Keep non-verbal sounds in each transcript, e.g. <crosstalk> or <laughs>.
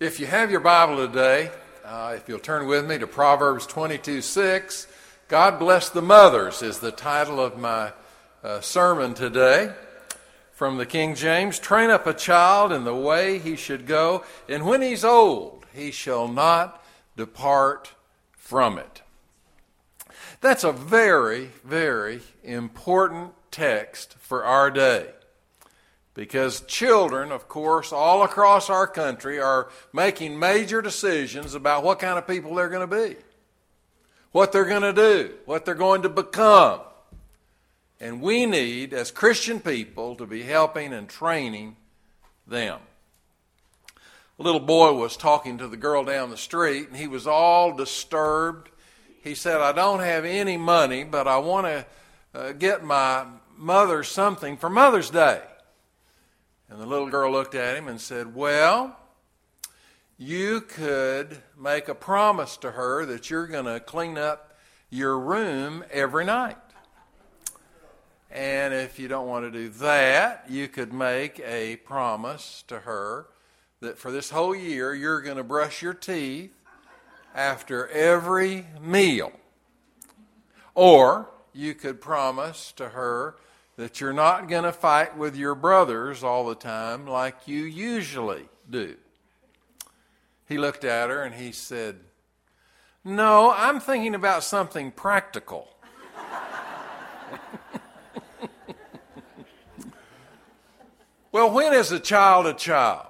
If you have your Bible today, uh, if you'll turn with me to Proverbs 22 6, God Bless the Mothers is the title of my uh, sermon today. From the King James Train up a child in the way he should go, and when he's old, he shall not depart from it. That's a very, very important text for our day. Because children, of course, all across our country are making major decisions about what kind of people they're going to be, what they're going to do, what they're going to become. And we need, as Christian people, to be helping and training them. A little boy was talking to the girl down the street, and he was all disturbed. He said, I don't have any money, but I want to uh, get my mother something for Mother's Day. And the little girl looked at him and said, Well, you could make a promise to her that you're going to clean up your room every night. And if you don't want to do that, you could make a promise to her that for this whole year you're going to brush your teeth after every meal. Or you could promise to her that you're not going to fight with your brothers all the time like you usually do. He looked at her and he said, No, I'm thinking about something practical. <laughs> well, when is a child a child?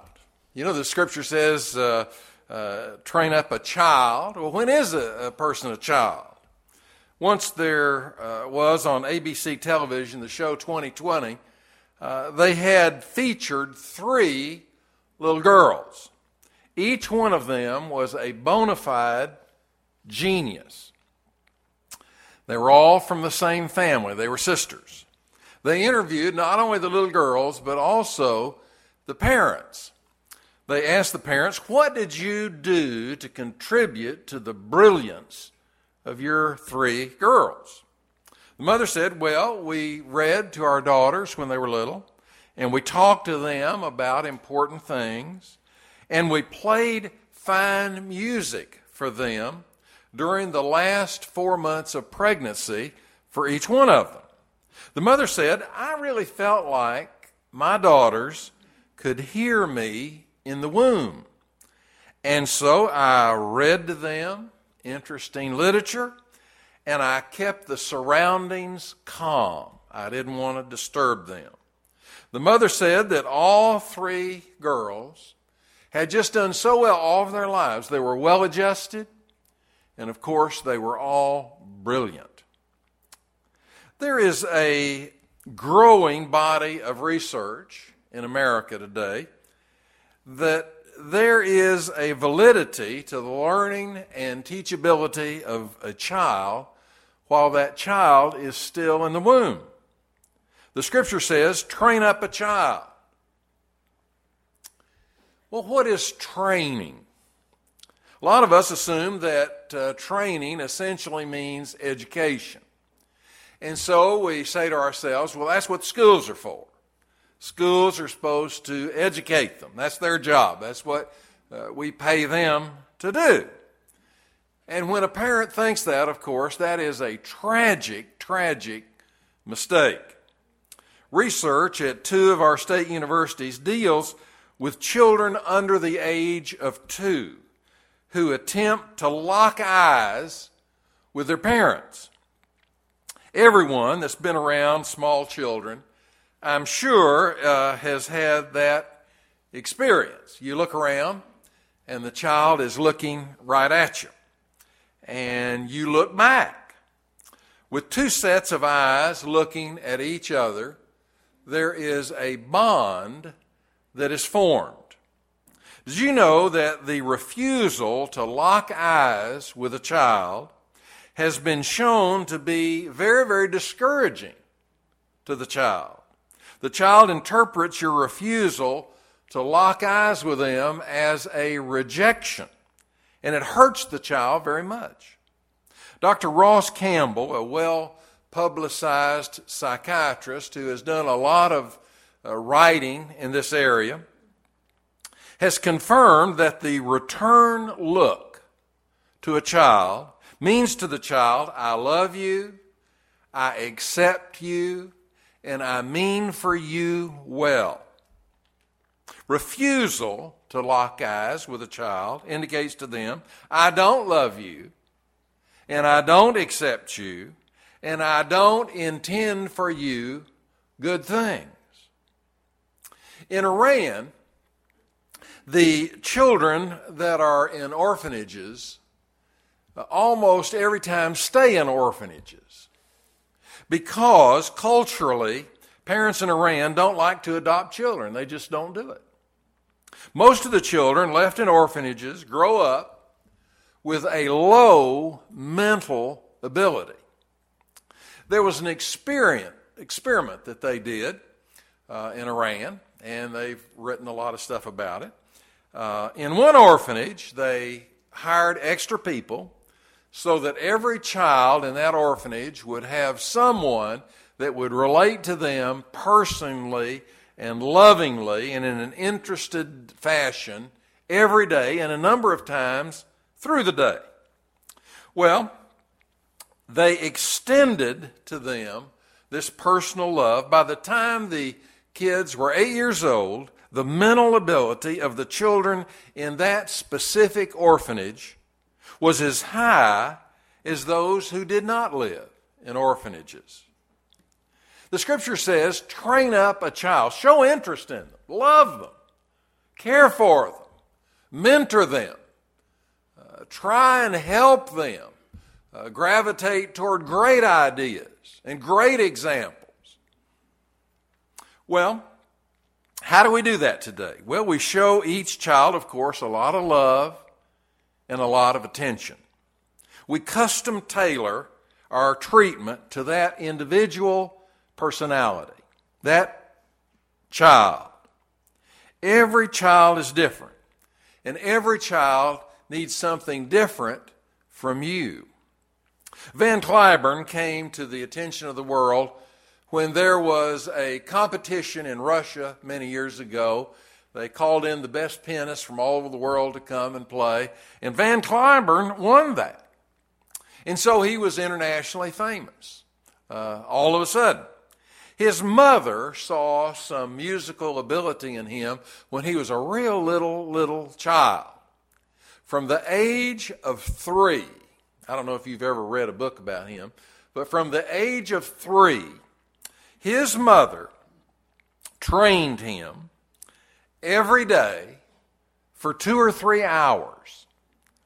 You know, the scripture says, uh, uh, train up a child. Well, when is a, a person a child? Once there uh, was on ABC television, the show 2020, uh, they had featured three little girls. Each one of them was a bona fide genius. They were all from the same family, they were sisters. They interviewed not only the little girls, but also the parents. They asked the parents, What did you do to contribute to the brilliance of your three girls? The mother said, Well, we read to our daughters when they were little, and we talked to them about important things, and we played fine music for them during the last four months of pregnancy for each one of them. The mother said, I really felt like my daughters could hear me in the womb. And so I read to them interesting literature, and I kept the surroundings calm. I didn't want to disturb them. The mother said that all three girls had just done so well all of their lives. They were well adjusted, and of course, they were all brilliant. There is a growing body of research in America today that there is a validity to the learning and teachability of a child while that child is still in the womb. The scripture says, train up a child. Well, what is training? A lot of us assume that uh, training essentially means education. And so we say to ourselves, well, that's what schools are for. Schools are supposed to educate them. That's their job. That's what uh, we pay them to do. And when a parent thinks that, of course, that is a tragic, tragic mistake. Research at two of our state universities deals with children under the age of two who attempt to lock eyes with their parents. Everyone that's been around small children I'm sure, uh, has had that experience. You look around, and the child is looking right at you. And you look back. With two sets of eyes looking at each other, there is a bond that is formed. Did you know that the refusal to lock eyes with a child has been shown to be very, very discouraging to the child? The child interprets your refusal to lock eyes with them as a rejection, and it hurts the child very much. Dr. Ross Campbell, a well publicized psychiatrist who has done a lot of uh, writing in this area, has confirmed that the return look to a child means to the child, I love you, I accept you, and I mean for you well. Refusal to lock eyes with a child indicates to them, I don't love you, and I don't accept you, and I don't intend for you good things. In Iran, the children that are in orphanages uh, almost every time stay in orphanages because culturally, parents in Iran don't like to adopt children. They just don't do it. Most of the children left in orphanages grow up with a low mental ability. There was an experiment, experiment that they did uh, in Iran, and they've written a lot of stuff about it. Uh, in one orphanage, they hired extra people so that every child in that orphanage would have someone that would relate to them personally and lovingly and in an interested fashion every day and a number of times through the day. Well, they extended to them this personal love. By the time the kids were eight years old, the mental ability of the children in that specific orphanage was as high as those who did not live in orphanages. The scripture says, train up a child, show interest in them, love them, care for them, mentor them, uh, try and help them uh, gravitate toward great ideas and great examples. Well, how do we do that today? Well, we show each child, of course, a lot of love and a lot of attention. We custom tailor our treatment to that individual personality, that child. Every child is different, and every child needs something different from you. Van Cliburn came to the attention of the world when there was a competition in Russia many years ago. They called in the best pianists from all over the world to come and play, and Van Cliburn won that. And so he was internationally famous uh, all of a sudden. His mother saw some musical ability in him when he was a real little, little child. From the age of three, I don't know if you've ever read a book about him, but from the age of three, his mother trained him every day for two or three hours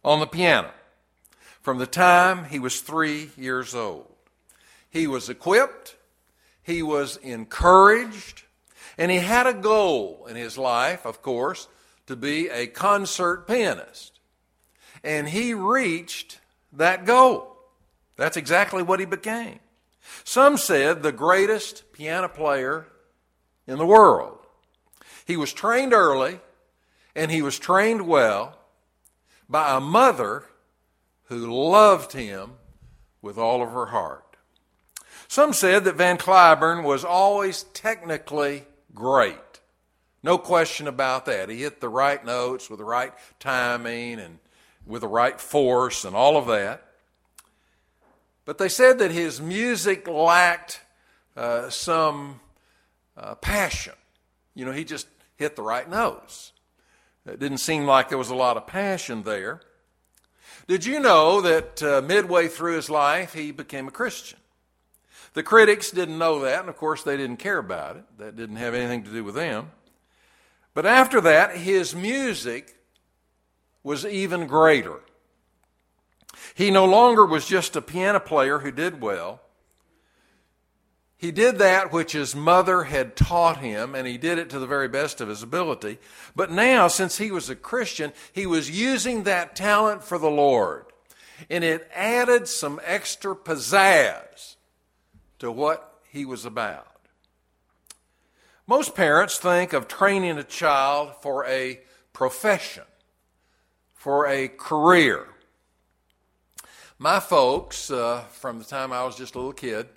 on the piano from the time he was three years old. He was equipped he was encouraged, and he had a goal in his life, of course, to be a concert pianist. And he reached that goal. That's exactly what he became. Some said the greatest piano player in the world. He was trained early, and he was trained well by a mother who loved him with all of her heart. Some said that Van Cliburn was always technically great. No question about that. He hit the right notes with the right timing and with the right force and all of that. But they said that his music lacked uh, some uh, passion. You know, he just hit the right notes. It didn't seem like there was a lot of passion there. Did you know that uh, midway through his life he became a Christian? The critics didn't know that, and of course they didn't care about it. That didn't have anything to do with them. But after that, his music was even greater. He no longer was just a piano player who did well. He did that which his mother had taught him, and he did it to the very best of his ability. But now, since he was a Christian, he was using that talent for the Lord. And it added some extra pizzazz to what he was about. Most parents think of training a child for a profession, for a career. My folks, uh, from the time I was just a little kid,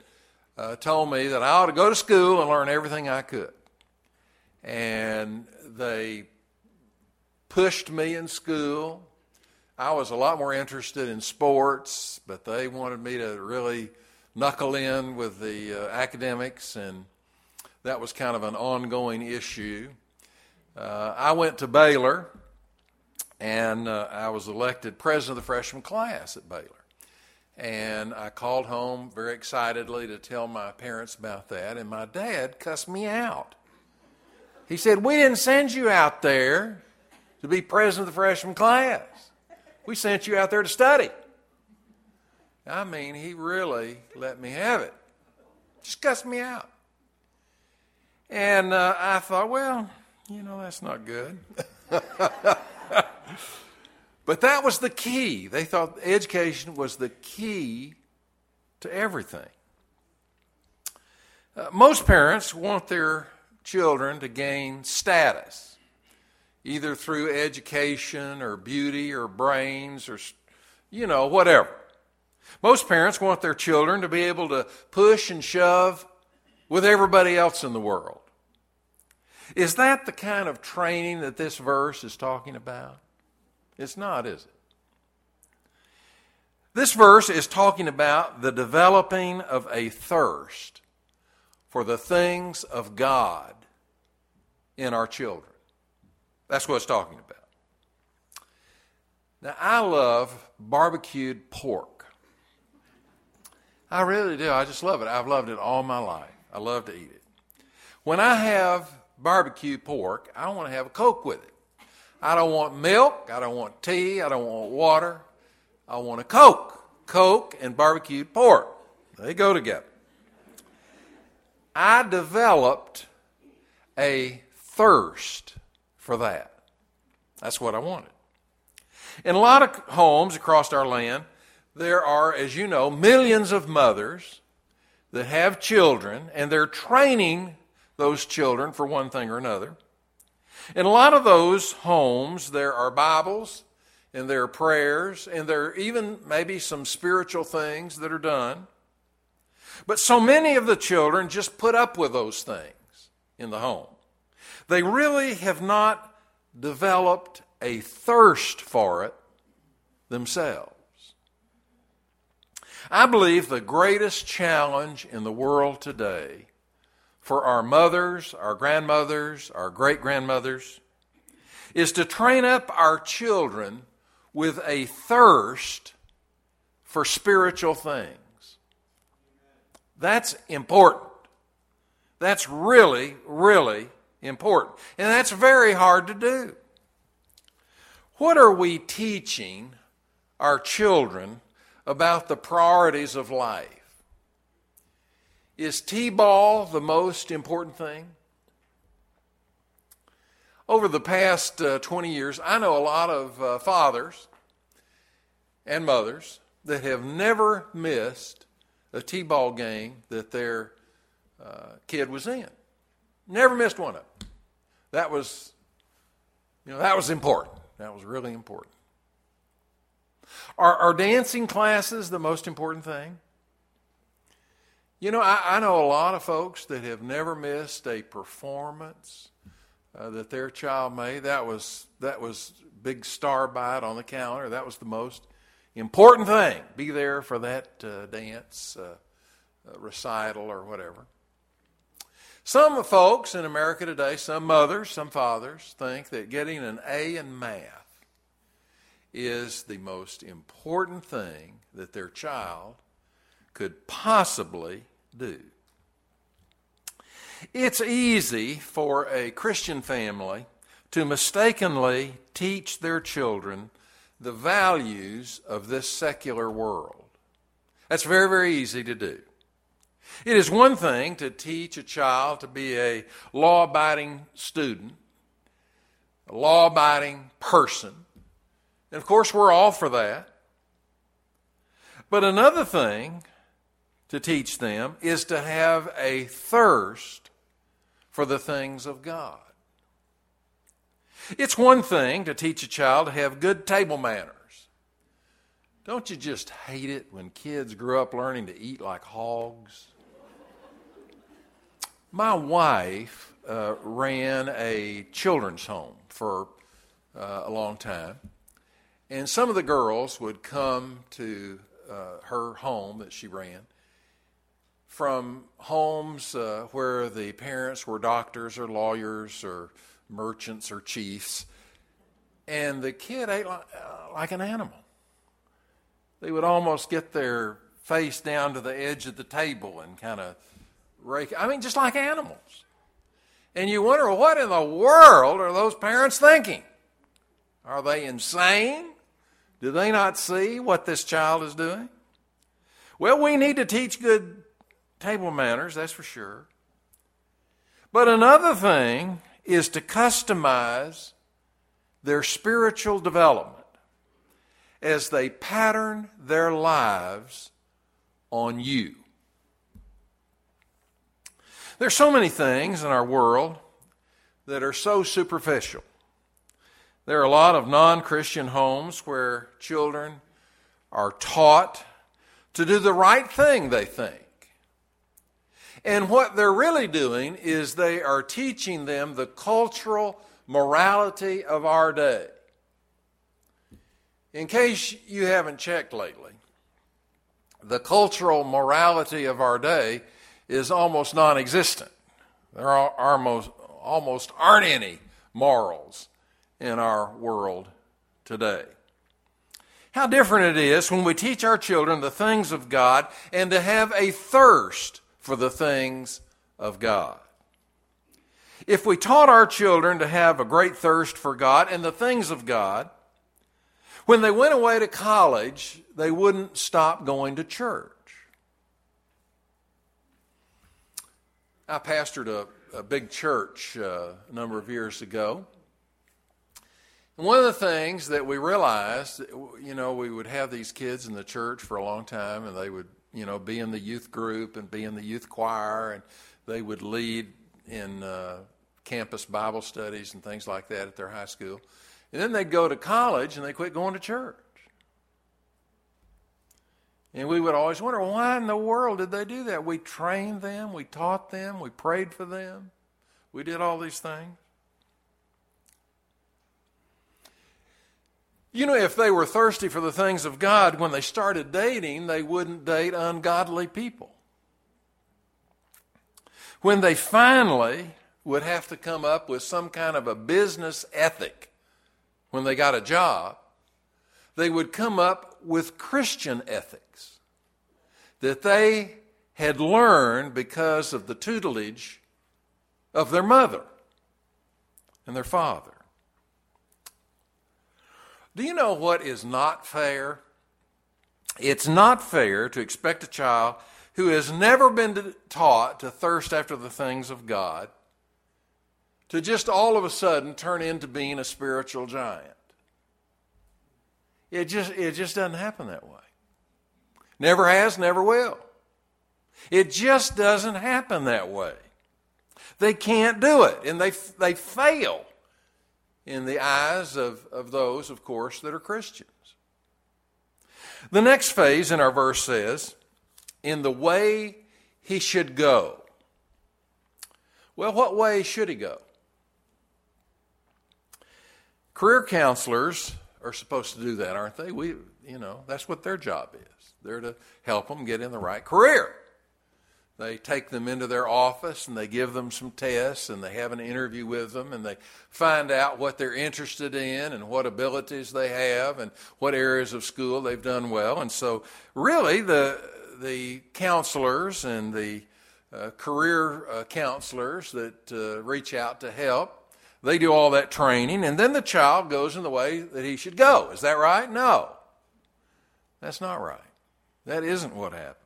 uh, told me that I ought to go to school and learn everything I could. And they pushed me in school. I was a lot more interested in sports, but they wanted me to really knuckle in with the uh, academics, and that was kind of an ongoing issue. Uh, I went to Baylor, and uh, I was elected president of the freshman class at Baylor. And I called home very excitedly to tell my parents about that, and my dad cussed me out. He said, We didn't send you out there to be president of the freshman class. We sent you out there to study. I mean, he really let me have it. Just cussed me out. And uh, I thought, well, you know, that's not good. <laughs> but that was the key. They thought education was the key to everything. Uh, most parents want their children to gain status, either through education or beauty or brains or, you know, whatever. Most parents want their children to be able to push and shove with everybody else in the world. Is that the kind of training that this verse is talking about? It's not, is it? This verse is talking about the developing of a thirst for the things of God in our children. That's what it's talking about. Now, I love barbecued pork. I really do. I just love it. I've loved it all my life. I love to eat it. When I have barbecue pork, I want to have a Coke with it. I don't want milk. I don't want tea. I don't want water. I want a Coke. Coke and barbecued pork. They go together. I developed a thirst for that. That's what I wanted. In a lot of homes across our land, there are, as you know, millions of mothers that have children, and they're training those children for one thing or another. In a lot of those homes, there are Bibles and there are prayers, and there are even maybe some spiritual things that are done. But so many of the children just put up with those things in the home. They really have not developed a thirst for it themselves. I believe the greatest challenge in the world today for our mothers, our grandmothers, our great grandmothers is to train up our children with a thirst for spiritual things. That's important. That's really, really important. And that's very hard to do. What are we teaching our children about the priorities of life? Is T ball the most important thing? Over the past uh, 20 years, I know a lot of uh, fathers and mothers that have never missed a T ball game that their uh, kid was in. Never missed one of them. That was, you know, that was important. That was really important. Are, are dancing classes the most important thing? You know, I, I, know a lot of folks that have never missed a performance uh, that their child made. That was that was big star bite on the calendar. That was the most important thing. Be there for that uh, dance uh, uh recital or whatever. Some folks in America today, some mothers, some fathers, think that getting an A in math is the most important thing that their child could possibly do. It's easy for a Christian family to mistakenly teach their children the values of this secular world. That's very, very easy to do. It is one thing to teach a child to be a law abiding student, a law abiding person. And of course, we're all for that. But another thing to teach them is to have a thirst for the things of God. It's one thing to teach a child to have good table manners. Don't you just hate it when kids grow up learning to eat like hogs? My wife uh, ran a children's home for uh, a long time. And some of the girls would come to uh, her home that she ran from homes uh, where the parents were doctors or lawyers or merchants or chiefs, and the kid ate like, uh, like an animal. They would almost get their face down to the edge of the table and kind of rake. I mean, just like animals. And you wonder, what in the world are those parents thinking? Are they insane? Do they not see what this child is doing? Well, we need to teach good table manners, that's for sure. But another thing is to customize their spiritual development as they pattern their lives on you. There's so many things in our world that are so superficial. There are a lot of non Christian homes where children are taught to do the right thing, they think. And what they're really doing is they are teaching them the cultural morality of our day. In case you haven't checked lately, the cultural morality of our day is almost non existent. There are almost, almost aren't any morals in our world today. How different it is when we teach our children the things of God and to have a thirst for the things of God. If we taught our children to have a great thirst for God and the things of God, when they went away to college, they wouldn't stop going to church. I pastored a, a big church uh, a number of years ago. And one of the things that we realized, you know, we would have these kids in the church for a long time, and they would you know, be in the youth group and be in the youth choir, and they would lead in uh, campus Bible studies and things like that at their high school. And then they'd go to college and they quit going to church. And we would always wonder, why in the world did they do that? We trained them, we taught them, we prayed for them, we did all these things. You know, if they were thirsty for the things of God when they started dating, they wouldn't date ungodly people. When they finally would have to come up with some kind of a business ethic when they got a job, they would come up with Christian ethics that they had learned because of the tutelage of their mother and their father. Do you know what is not fair? It's not fair to expect a child who has never been taught to thirst after the things of God to just all of a sudden turn into being a spiritual giant. It just, it just doesn't happen that way. Never has, never will. It just doesn't happen that way. They can't do it, and they, they fail in the eyes of, of those, of course, that are Christians. The next phase in our verse says, in the way he should go. Well, what way should he go? Career counselors are supposed to do that, aren't they? We, you know, that's what their job is. They're to help them get in the right career. They take them into their office and they give them some tests and they have an interview with them and they find out what they're interested in and what abilities they have and what areas of school they've done well. And so, really, the, the counselors and the uh, career uh, counselors that uh, reach out to help, they do all that training and then the child goes in the way that he should go. Is that right? No. That's not right. That isn't what happens.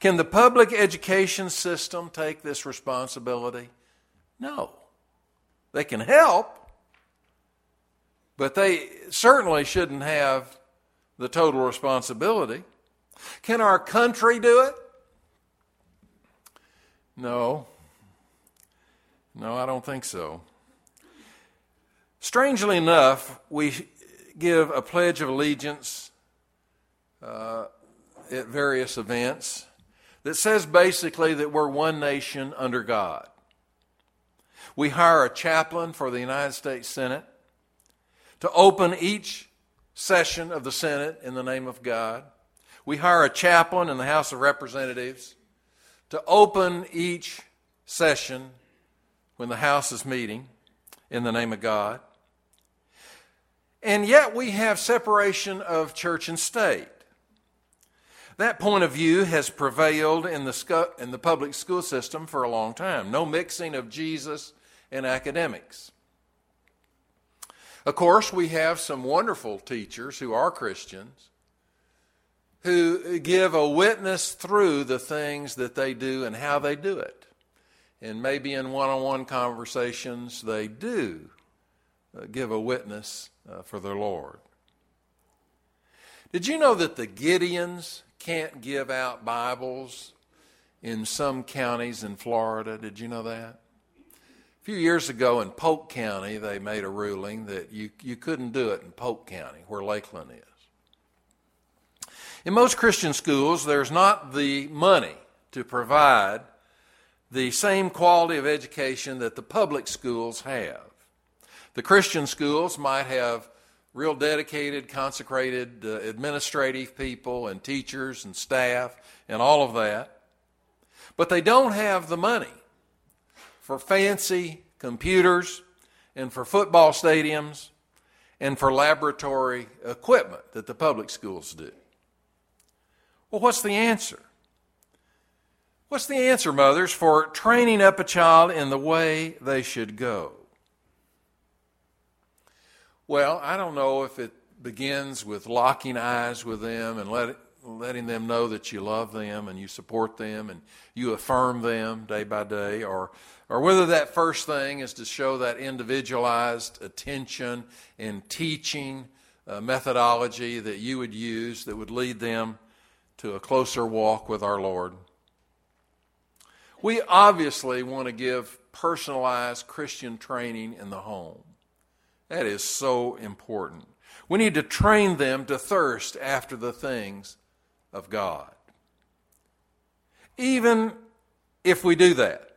Can the public education system take this responsibility? No. They can help, but they certainly shouldn't have the total responsibility. Can our country do it? No. No, I don't think so. Strangely enough, we give a pledge of allegiance uh, at various events that says basically that we're one nation under God. We hire a chaplain for the United States Senate. to open each session of the Senate in the name of God. We hire a chaplain in the House of Representatives to open each session when the House is meeting in the name of God. And yet we have separation of church and state. That point of view has prevailed in the, scu- in the public school system for a long time. No mixing of Jesus and academics. Of course, we have some wonderful teachers who are Christians who give a witness through the things that they do and how they do it. And maybe in one on one conversations, they do uh, give a witness uh, for their Lord. Did you know that the Gideons can't give out Bibles in some counties in Florida? Did you know that? A few years ago in Polk County, they made a ruling that you, you couldn't do it in Polk County, where Lakeland is. In most Christian schools, there's not the money to provide the same quality of education that the public schools have. The Christian schools might have real dedicated, consecrated uh, administrative people and teachers and staff and all of that, but they don't have the money for fancy computers and for football stadiums and for laboratory equipment that the public schools do. Well, what's the answer? What's the answer, mothers, for training up a child in the way they should go? Well, I don't know if it begins with locking eyes with them and let letting them know that you love them and you support them and you affirm them day by day, or, or whether that first thing is to show that individualized attention and teaching uh, methodology that you would use that would lead them to a closer walk with our Lord. We obviously want to give personalized Christian training in the home. That is so important. We need to train them to thirst after the things of God. Even if we do that,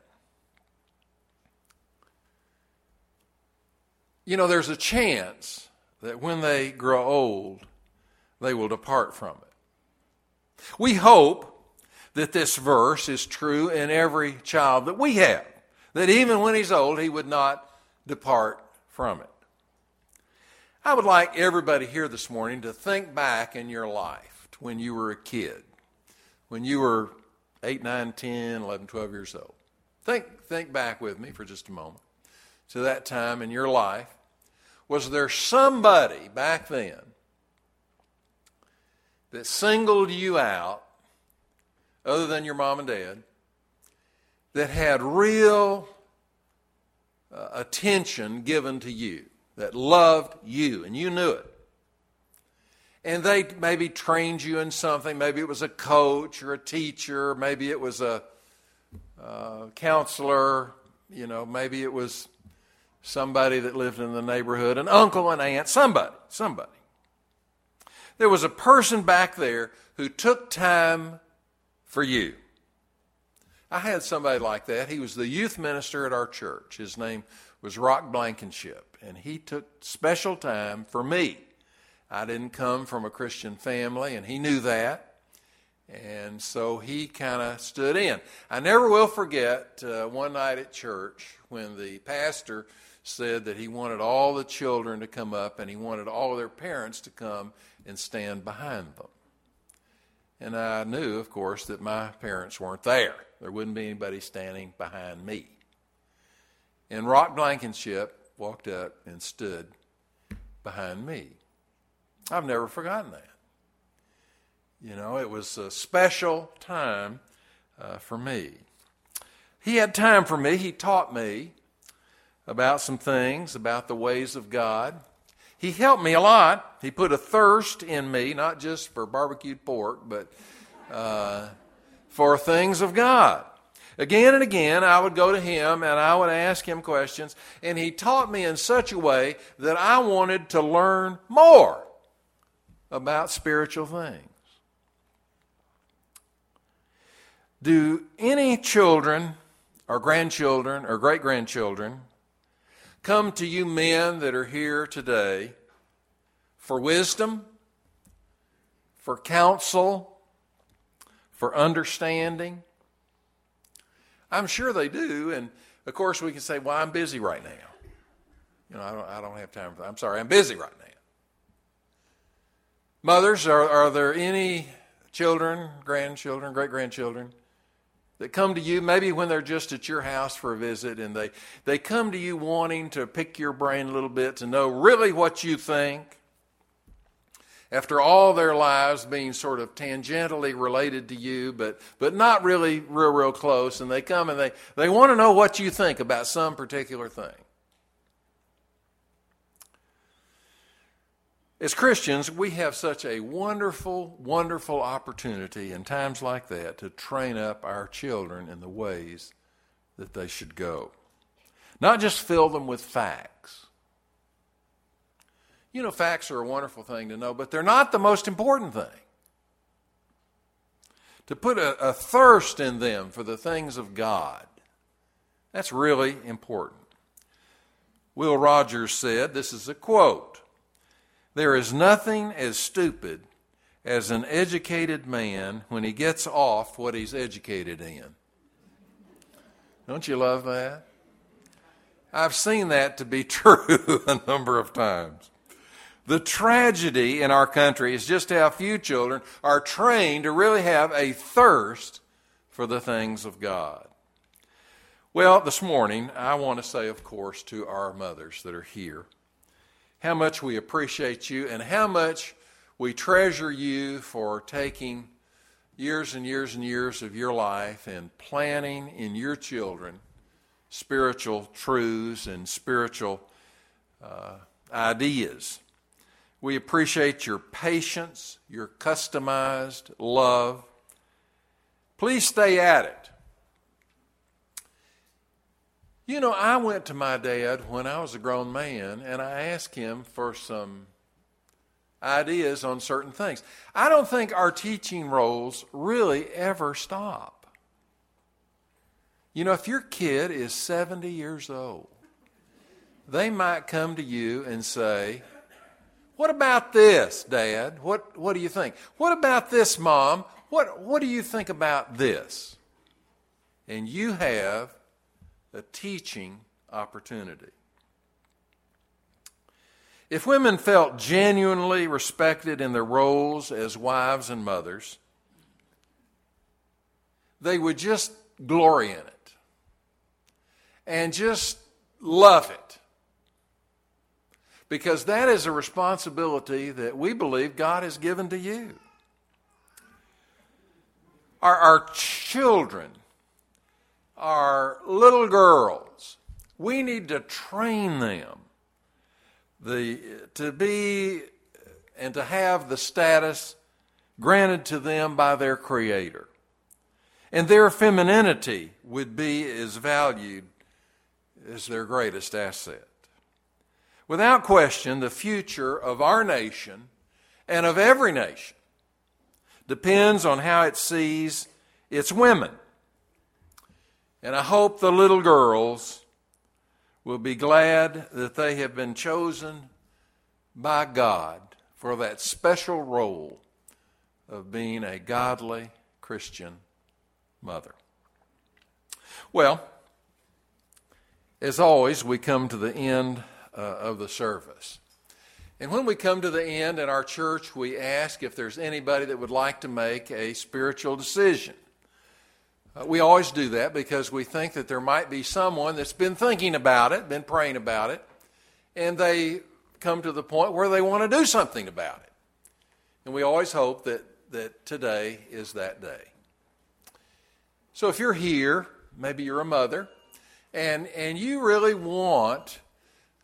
you know, there's a chance that when they grow old, they will depart from it. We hope that this verse is true in every child that we have, that even when he's old, he would not depart from it. I would like everybody here this morning to think back in your life to when you were a kid, when you were 8, 9, 10, 11, 12 years old. Think, think back with me for just a moment to that time in your life. Was there somebody back then that singled you out, other than your mom and dad, that had real uh, attention given to you, that loved you, and you knew it? and they maybe trained you in something. Maybe it was a coach or a teacher. Maybe it was a uh, counselor. You know, maybe it was somebody that lived in the neighborhood, an uncle, an aunt, somebody, somebody. There was a person back there who took time for you. I had somebody like that. He was the youth minister at our church. His name was Rock Blankenship, and he took special time for me. I didn't come from a Christian family, and he knew that. And so he kind of stood in. I never will forget uh, one night at church when the pastor said that he wanted all the children to come up and he wanted all their parents to come and stand behind them. And I knew, of course, that my parents weren't there. There wouldn't be anybody standing behind me. In Rock Blankenship walked up and stood behind me. I've never forgotten that. You know, it was a special time uh, for me. He had time for me. He taught me about some things, about the ways of God. He helped me a lot. He put a thirst in me, not just for barbecued pork, but uh, for things of God. Again and again, I would go to him and I would ask him questions, and he taught me in such a way that I wanted to learn more about spiritual things. Do any children or grandchildren or great grandchildren come to you men that are here today for wisdom, for counsel, for understanding? I'm sure they do. And of course, we can say, well, I'm busy right now. You know, I don't, I don't have time for that. I'm sorry, I'm busy right now. Mothers, are, are there any children, grandchildren, great grandchildren that come to you maybe when they're just at your house for a visit and they, they come to you wanting to pick your brain a little bit to know really what you think? After all their lives being sort of tangentially related to you, but, but not really real, real close, and they come and they, they want to know what you think about some particular thing. As Christians, we have such a wonderful, wonderful opportunity in times like that to train up our children in the ways that they should go. Not just fill them with facts. You know, facts are a wonderful thing to know, but they're not the most important thing. To put a, a thirst in them for the things of God, that's really important. Will Rogers said, this is a quote there is nothing as stupid as an educated man when he gets off what he's educated in. Don't you love that? I've seen that to be <laughs> true a number of times. The tragedy in our country is just how few children are trained to really have a thirst for the things of God. Well, this morning, I want to say, of course, to our mothers that are here how much we appreciate you and how much we treasure you for taking years and years and years of your life and planting in your children spiritual truths and spiritual uh, ideas. We appreciate your patience, your customized love. Please stay at it. You know, I went to my dad when I was a grown man and I asked him for some ideas on certain things. I don't think our teaching roles really ever stop. You know, if your kid is 70 years old, they might come to you and say, What about this, Dad? What, what do you think? What about this, Mom? What, what do you think about this? And you have a teaching opportunity. If women felt genuinely respected in their roles as wives and mothers, they would just glory in it and just love it. Because that is a responsibility that we believe God has given to you. Our, our children our little girls. We need to train them the, to be and to have the status granted to them by their Creator. And their femininity would be as valued as their greatest asset. Without question, the future of our nation and of every nation depends on how it sees its women. And I hope the little girls will be glad that they have been chosen by God for that special role of being a godly Christian mother. Well, as always, we come to the end uh, of the service. And when we come to the end in our church, we ask if there's anybody that would like to make a spiritual decision. Uh, we always do that because we think that there might be someone that's been thinking about it, been praying about it, and they come to the point where they want to do something about it. And we always hope that, that today is that day. So if you're here, maybe you're a mother, and, and you really want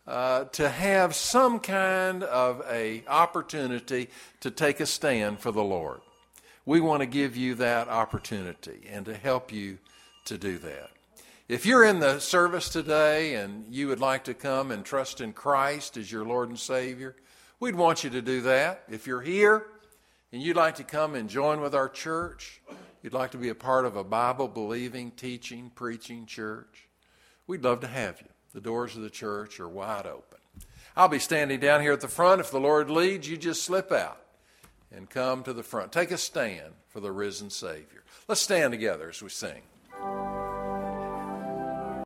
uh, to have some kind of a opportunity to take a stand for the Lord we want to give you that opportunity and to help you to do that. If you're in the service today and you would like to come and trust in Christ as your Lord and Savior, we'd want you to do that. If you're here and you'd like to come and join with our church, you'd like to be a part of a Bible believing, teaching, preaching church, we'd love to have you. The doors of the church are wide open. I'll be standing down here at the front. If the Lord leads, you just slip out and come to the front. Take a stand for the risen Savior. Let's stand together as we sing.